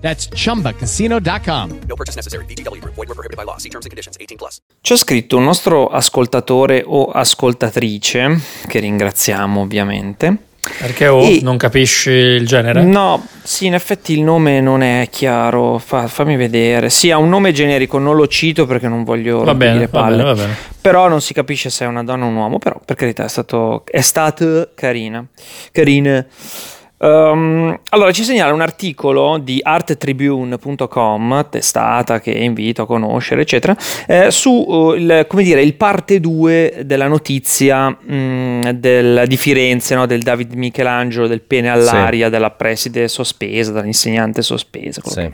That's chumbacasino.com. No purchase necessary. VGW Group. Void were prohibited by law. See terms and conditions. 18 plus. Ci ha scritto un nostro ascoltatore o ascoltatrice, che ringraziamo ovviamente. Perché oh, E- non capisci il genere? No, sì, in effetti il nome non è chiaro. Fa- fammi vedere. Sì, ha un nome generico, non lo cito perché non voglio Va bene, le va palle. bene, va bene. Però non si capisce se è una donna o un uomo. Però, per carità, è stato. È stata carina. Carina. Ehm, allora, ci segnala un articolo di arttribune.com, testata che invito a conoscere, eccetera, eh, su eh, il, come dire, il parte 2 della notizia mh, del- di Firenze, no, del David Michelangelo, del pene all'aria, della preside sospesa, dell'insegnante sospesa. Sì. che-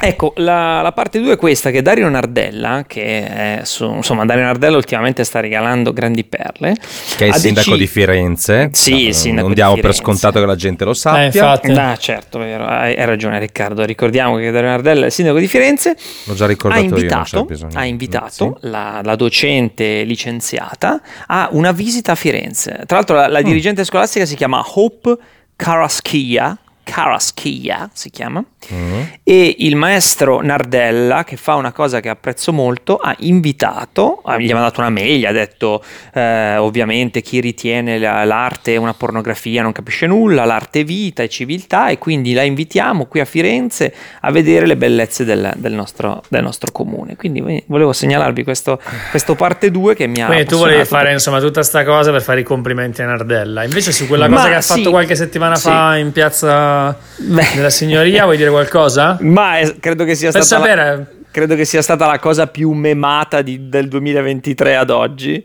Ecco, la, la parte 2 è questa, che Dario Nardella, che è su- insomma Dario Nardella ultimamente sta regalando grandi perle. Che è il ha sindaco deci- di Firenze. Sì, No, il sindaco Non di diamo per scontato che la gente lo sappia. Eh, infatti. Ah, certo, vero, hai, hai ragione Riccardo. Ricordiamo che Dario Nardella è il sindaco di Firenze. L'ho già Ha ricordato io, non invitato, bisogno. ha invitato Sì. la, la docente licenziata a una visita a Firenze. Tra l'altro, la, Mm. la dirigente scolastica si chiama Hope Karaschia. Karaschia si chiama. Mm. E il maestro Nardella, che fa una cosa che apprezzo molto, ha invitato, gli ha mandato una mail, gli ha detto eh, ovviamente chi ritiene la- l'arte una pornografia non capisce nulla, l'arte è vita e civiltà e quindi la invitiamo qui a Firenze a vedere le bellezze del, del nostro, del nostro comune. Quindi volevo segnalarvi questo, questo parte 2 che mi ha... Quindi tu volevi fare insomma tutta sta cosa per fare i complimenti a Nardella. Invece su quella Ma cosa che ha sì, fatto qualche settimana sì. fa in piazza Beh. della signoria, vuoi dire qualcosa? Ma è- credo che sia Per stata... la- sapere. credo che sia stata la cosa più memata di- del 2023 ad oggi.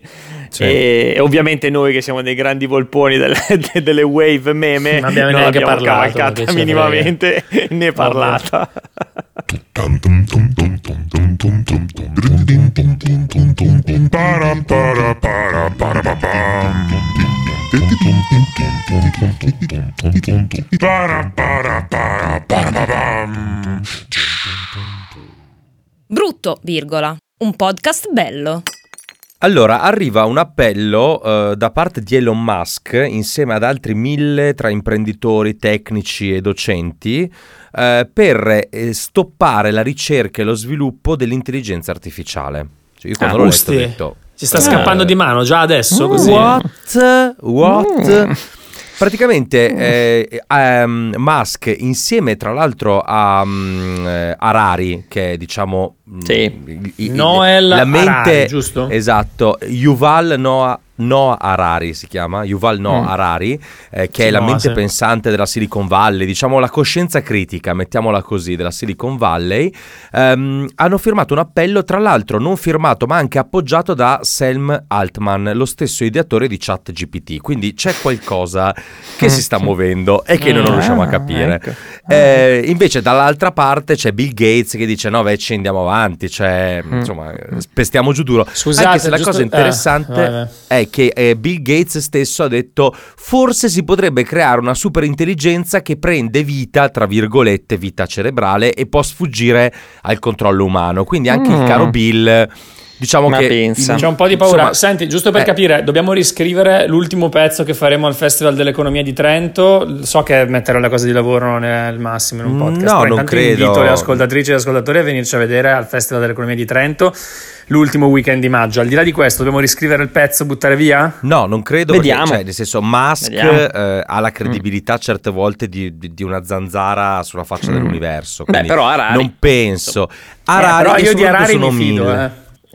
Sì. E, e ovviamente noi che siamo dei grandi volponi delle, delle wave meme Non abbiamo non neanche l'abbiamo parlato, cavalcata minimamente né parlata. Brutto, virgola. Un podcast bello. Allora, arriva un appello eh, da parte di Elon Musk insieme ad altri mille tra imprenditori, tecnici e docenti eh, per eh, stoppare la ricerca e lo sviluppo dell'intelligenza artificiale. Cioè, io quando Ah, l'ho letto ho detto... Ci sta scappando di mano già adesso così. What? What? Praticamente eh, ehm, Musk insieme tra l'altro a mm, eh, Harari che è diciamo mm, Sì. il- il- Noel la mente Harari, giusto? esatto Yuval Noah Noah Harari si chiama Yuval Noah Mm. Harari eh, che Sì, è la mente sì. pensante della Silicon Valley diciamo la coscienza critica mettiamola così della Silicon Valley ehm, hanno firmato un appello tra l'altro non firmato ma anche appoggiato da Selm Altman lo stesso ideatore di ChatGPT quindi c'è qualcosa che si sta muovendo e che noi non Ah, riusciamo a capire ecco. eh, invece dall'altra parte c'è Bill Gates che dice no beh ci andiamo avanti cioè insomma pestiamo giù duro Scusate, anche se la giusto- cosa eh, interessante vai. è che eh, Bill Gates stesso ha detto forse si potrebbe creare una superintelligenza che prende vita, tra virgolette, vita cerebrale e può sfuggire al controllo umano. Quindi anche il Mm. caro Bill, diciamo Ma che... pensa. C'è un po' di paura. Insomma, Senti, giusto per eh, capire, dobbiamo riscrivere l'ultimo pezzo che faremo al Festival dell'Economia di Trento. So che mettere la cosa di lavoro non è il massimo in un Mm, podcast. no, però non credo. invito le ascoltatrici e gli ascoltatori a venirci a vedere al Festival dell'Economia di Trento l'ultimo weekend di maggio. Al di là di questo, dobbiamo riscrivere il pezzo, buttare via? No, non credo Vediamo. perché, cioè, nel senso, Musk eh, ha la credibilità certe volte di, di- di una zanzara sulla faccia dell'universo. Beh, però Harari, Non penso. Eh, Harari, però io di Harari sono mi fido, eh.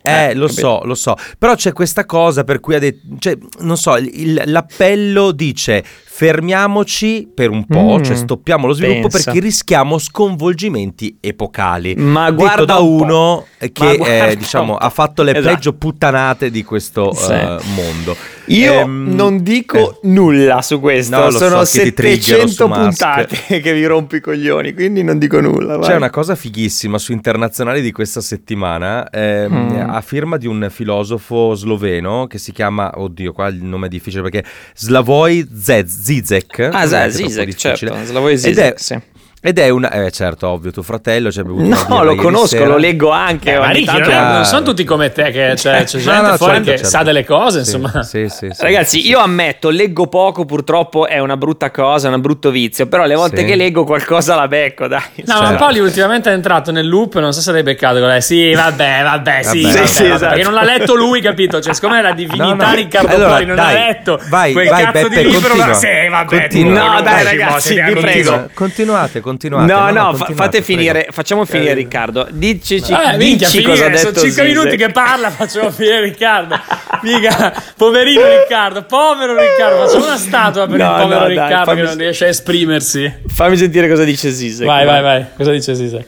Eh, Eh, lo so, lo so. Però c'è questa cosa per cui ha detto, cioè, non so, il- l'appello dice fermiamoci per un po', Mm, cioè stoppiamo lo sviluppo pensa. perché rischiamo sconvolgimenti epocali. Ma Detto guarda da un uno che guarda eh, diciamo ha fatto le Esatto. peggio puttanate di questo Sì. eh, mondo. Io Ehm, non dico nulla su questo, No, sono so che ti triggero 700 su Musk. puntate che vi rompo i coglioni, quindi non dico nulla. vai. C'è una cosa fighissima su internazionali di questa settimana, ehm, Mm. a firma di un filosofo sloveno che si chiama, oddio, qua il nome è difficile perché Slavoj Zez- Zizek. Ah, Zizek, certo, Slavoj Ed Zizek, è- sì. Ed è una, eh certo, ovvio, tuo fratello ci ha bevuto No, lo conosco, sera. lo leggo anche. Eh, ma Ricky, tanto- non, non Ah. sono tutti come te, che c'è, c'è No, gente no, fuori certo, che certo. sa delle cose, Sì, insomma. Sì, sì, sì, Ragazzi, sì, io ammetto, leggo poco, purtroppo è una brutta cosa, è un brutto vizio, però le volte Sì. che leggo qualcosa la becco, dai. No, ma Certo. Paoli ultimamente è entrato nel loop, non so se l'hai beccato. con lei. Sì, vabbè, vabbè, sì, Vabbè, vabbè, sì, vabbè, esatto. Perché non l'ha letto lui, capito? Cioè, siccome la divinità No, no. Riccardo Allora, Paoli non l'ha letto, vai, quel vai, cazzo Beppe, di libro, continua. ma sì, vabbè. No, dai, ragazzi, vi prego. Continuate, continuate. No, no, fa- continuate, fate prego. finire, facciamo finire Riccardo. Dici, Eh, minchia, dici cosa ha finire, sono detto 5 Zizek. minuti che parla, facciamo finire Riccardo. Mica, poverino Riccardo, povero Riccardo, facciamo una statua per No, il povero no, dai, Riccardo fammi- che non riesce a esprimersi. Fammi sentire cosa dice Zizek. Vai, vai, vai, cosa dice Sisek?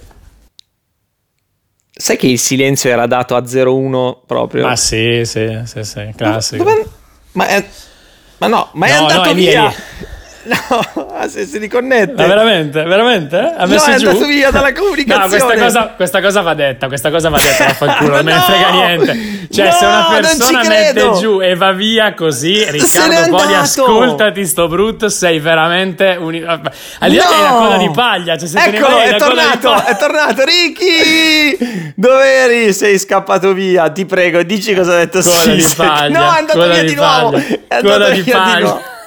Sai che il silenzio era dato a 01 proprio? Ma sì, sì, sì, sì, classico. Dove- Ma, è- ma no, ma è No, no, andato lì, è via. lì. No, ah, se si riconnette. Ma veramente, veramente? Ha No, messo è giù? andato via dalla comunicazione. No, questa cosa, questa cosa va detta, questa cosa va detta, vaffanculo, non me ne No! frega niente. Cioè, No, se una persona mette giù e va via così, Riccardo Poli, ascoltati sto brutto, sei veramente un... Al di là che hai la No! coda di paglia, cioè se te ne Eccolo, vai, è tornato, è tornato. Ricky! Dove eri? Sei scappato via. Ti prego, dici cosa ha detto Coda di paglia. No, è andato via di di nuovo. È andato via di nuovo.